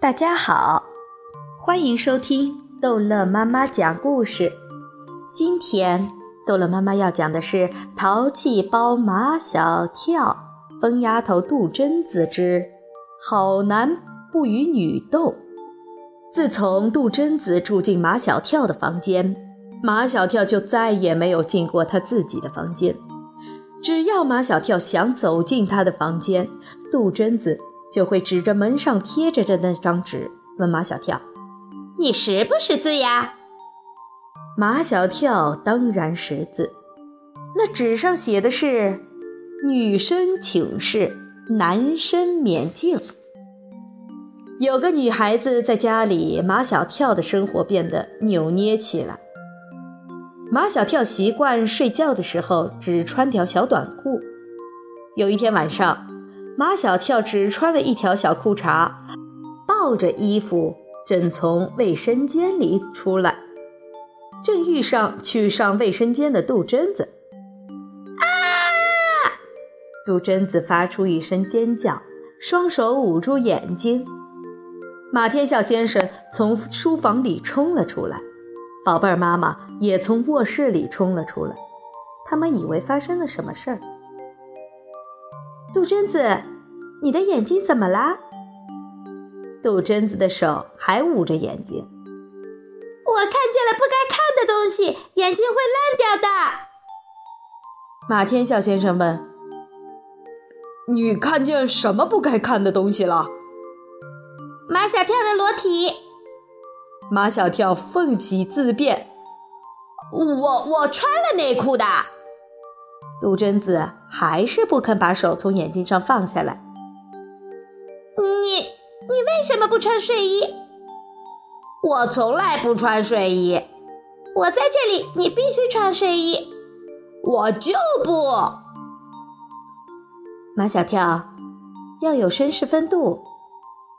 大家好，欢迎收听逗乐妈妈讲故事。今天逗乐妈妈要讲的是《淘气包马小跳》疯丫头杜真子之好男不与女斗。自从杜真子住进马小跳的房间，马小跳就再也没有进过他自己的房间。只要马小跳想走进他的房间，杜真子就会指着门上贴着的那张纸，问马小跳：“你识不识字呀？”马小跳当然识字，那纸上写的是“女生请示，男生免敬”。有个女孩子在家里，马小跳的生活变得扭捏起来。马小跳习惯睡觉的时候只穿条小短裤。有一天晚上，马小跳只穿了一条小裤衩，抱着衣服正从卫生间里出来，正遇上去上卫生间的杜真子。啊！杜真子发出一声尖叫，双手捂住眼睛。马天笑先生从书房里冲了出来。宝贝儿妈妈也从卧室里冲了出来，他们以为发生了什么事儿。杜真子，你的眼睛怎么啦？杜真子的手还捂着眼睛。我看见了不该看的东西，眼睛会烂掉的。马天笑先生问：“你看见什么不该看的东西了？”马小跳的裸体。马小跳奋起自辩：“我我穿了内裤的。”杜真子还是不肯把手从眼睛上放下来。“你你为什么不穿睡衣？”“我从来不穿睡衣。”“我在这里，你必须穿睡衣。”“我就不。”马小跳要有绅士风度。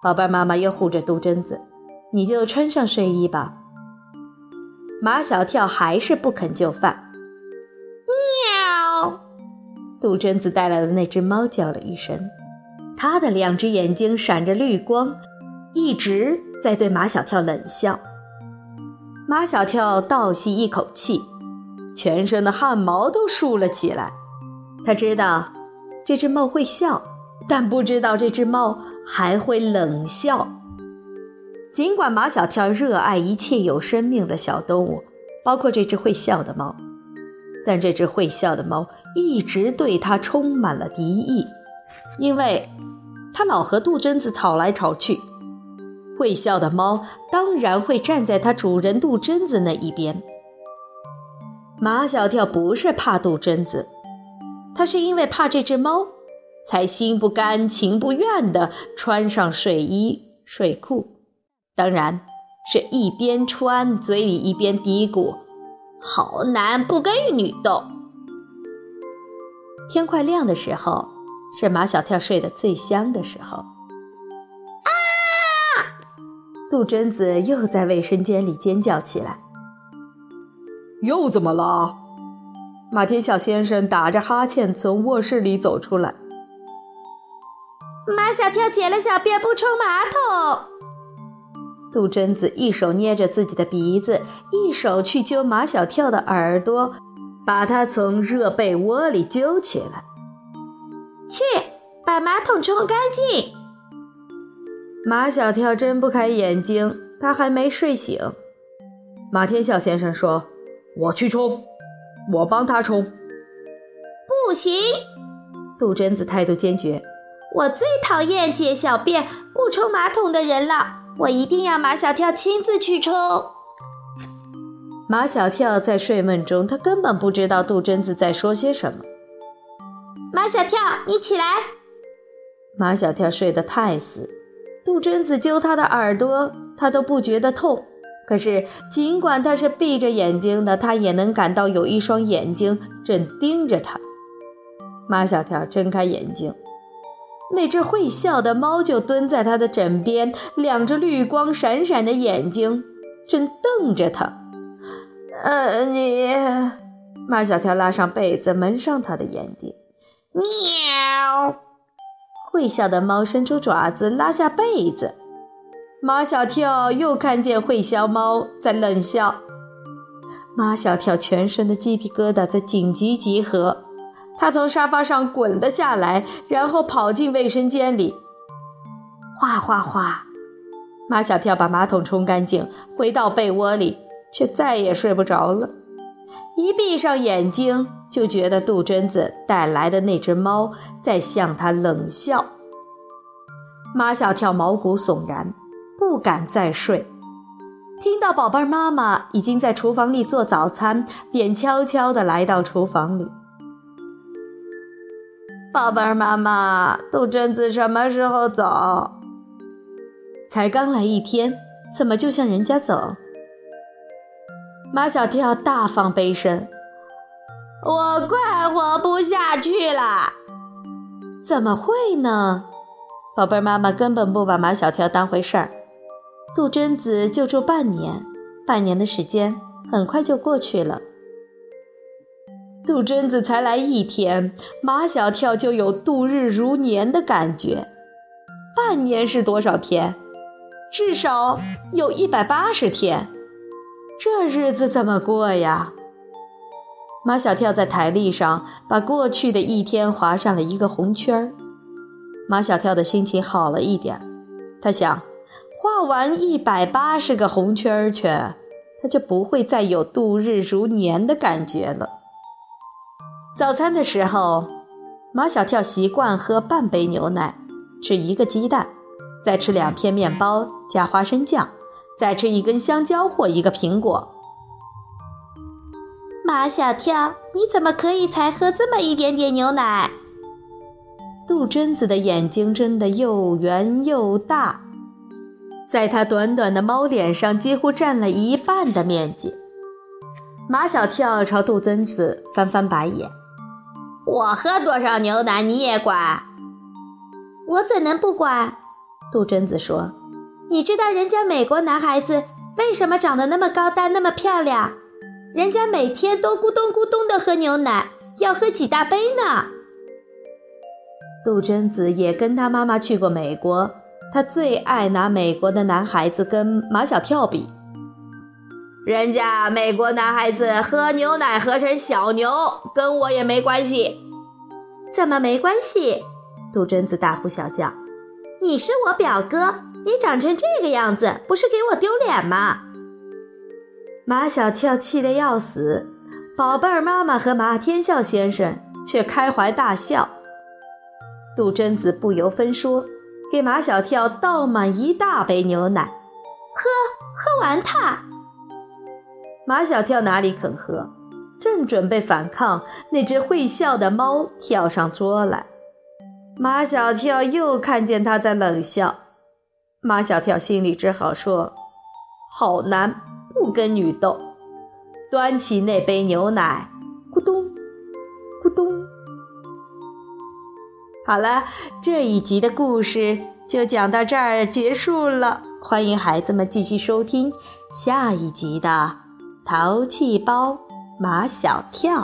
宝贝妈妈又护着杜真子。你就穿上睡衣吧。马小跳还是不肯就范。杜真子带来的那只猫叫了一声，它的两只眼睛闪着绿光，一直在对马小跳冷笑。马小跳倒吸一口气，全身的汗毛都竖了起来。他知道这只猫会笑，但不知道这只猫还会冷笑。尽管马小跳热爱一切有生命的小动物，包括这只会笑的猫，但这只会笑的猫一直对他充满了敌意，因为它老和杜真子吵来吵去。会笑的猫当然会站在它主人杜真子那一边。马小跳不是怕杜真子，他是因为怕这只猫，才心不甘情不愿地穿上睡衣睡裤。当然是一边穿，嘴里一边嘀咕：“好男不跟女斗。”天快亮的时候，是马小跳睡得最香的时候。啊！杜真子又在卫生间里尖叫起来。又怎么了？马天笑先生打着哈欠从卧室里走出来。马小跳解了小便不冲马桶。杜真子一手捏着自己的鼻子，一手去揪马小跳的耳朵，把他从热被窝里揪起来。去把马桶冲干净。马小跳睁不开眼睛，他还没睡醒。马天笑先生说：“我去冲，我帮他冲。”不行，杜真子态度坚决。我最讨厌解小便不冲马桶的人了。我一定要马小跳亲自去冲。马小跳在睡梦中，他根本不知道杜真子在说些什么。马小跳，你起来！马小跳睡得太死，杜真子揪他的耳朵，他都不觉得痛。可是，尽管他是闭着眼睛的，他也能感到有一双眼睛正盯着他。马小跳睁开眼睛。那只会笑的猫就蹲在他的枕边，两只绿光闪闪的眼睛正瞪着他。呃，你，马小跳拉上被子蒙上他的眼睛。喵！会笑的猫伸出爪子拉下被子，马小跳又看见会笑猫在冷笑。马小跳全身的鸡皮疙瘩在紧急集合，他从沙发上滚了下来，然后跑进卫生间里。哗哗哗，马小跳把马桶冲干净，回到被窝里，却再也睡不着了。一闭上眼睛，就觉得杜真子带来的那只猫在向他冷笑。马小跳毛骨悚然，不敢再睡。听到宝贝儿妈妈已经在厨房里做早餐，便悄悄地来到厨房里。宝贝儿妈妈，杜真子什么时候走？才刚来一天，怎么就向人家走？马小跳大放悲声：“我快活不下去了。”怎么会呢？宝贝儿妈妈根本不把马小跳当回事儿。杜真子就住半年，半年的时间很快就过去了。杜真子才来一天，马小跳就有度日如年的感觉。半年是多少天？至少有一百八十天。这日子怎么过呀？马小跳在台历上把过去的一天划上了一个红圈儿。马小跳的心情好了一点，他想。画完一百八十个红圈圈，他就不会再有度日如年的感觉了。早餐的时候，马小跳习惯喝半杯牛奶，吃一个鸡蛋，再吃两片面包加花生酱，再吃一根香蕉或一个苹果。马小跳，你怎么可以才喝这么一点点牛奶？杜真子的眼睛睁得又圆又大。在他短短的猫脸上几乎占了一半的面积。马小跳朝杜真子翻翻白眼：“我喝多少牛奶你也管？我怎能不管？”杜真子说：“你知道人家美国男孩子为什么长得那么高大、那么漂亮？人家每天都咕咚咕咚的喝牛奶，要喝几大杯呢？”杜真子也跟他妈妈去过美国。他最爱拿美国的男孩子跟马小跳比，人家美国男孩子喝牛奶喝成小牛，跟我也没关系。怎么没关系？杜真子大呼小叫：“你是我表哥，你长成这个样子，不是给我丢脸吗？”马小跳气得要死，宝贝儿妈妈和马天笑先生却开怀大笑。杜真子不由分说。给马小跳倒满一大杯牛奶，喝喝完它。马小跳哪里肯喝，正准备反抗，那只会笑的猫跳上桌来。马小跳又看见他在冷笑，马小跳心里只好说：“好男不跟女斗。”端起那杯牛奶，咕咚，咕咚。好了，这一集的故事就讲到这儿结束了。欢迎孩子们继续收听下一集的《淘气包马小跳》。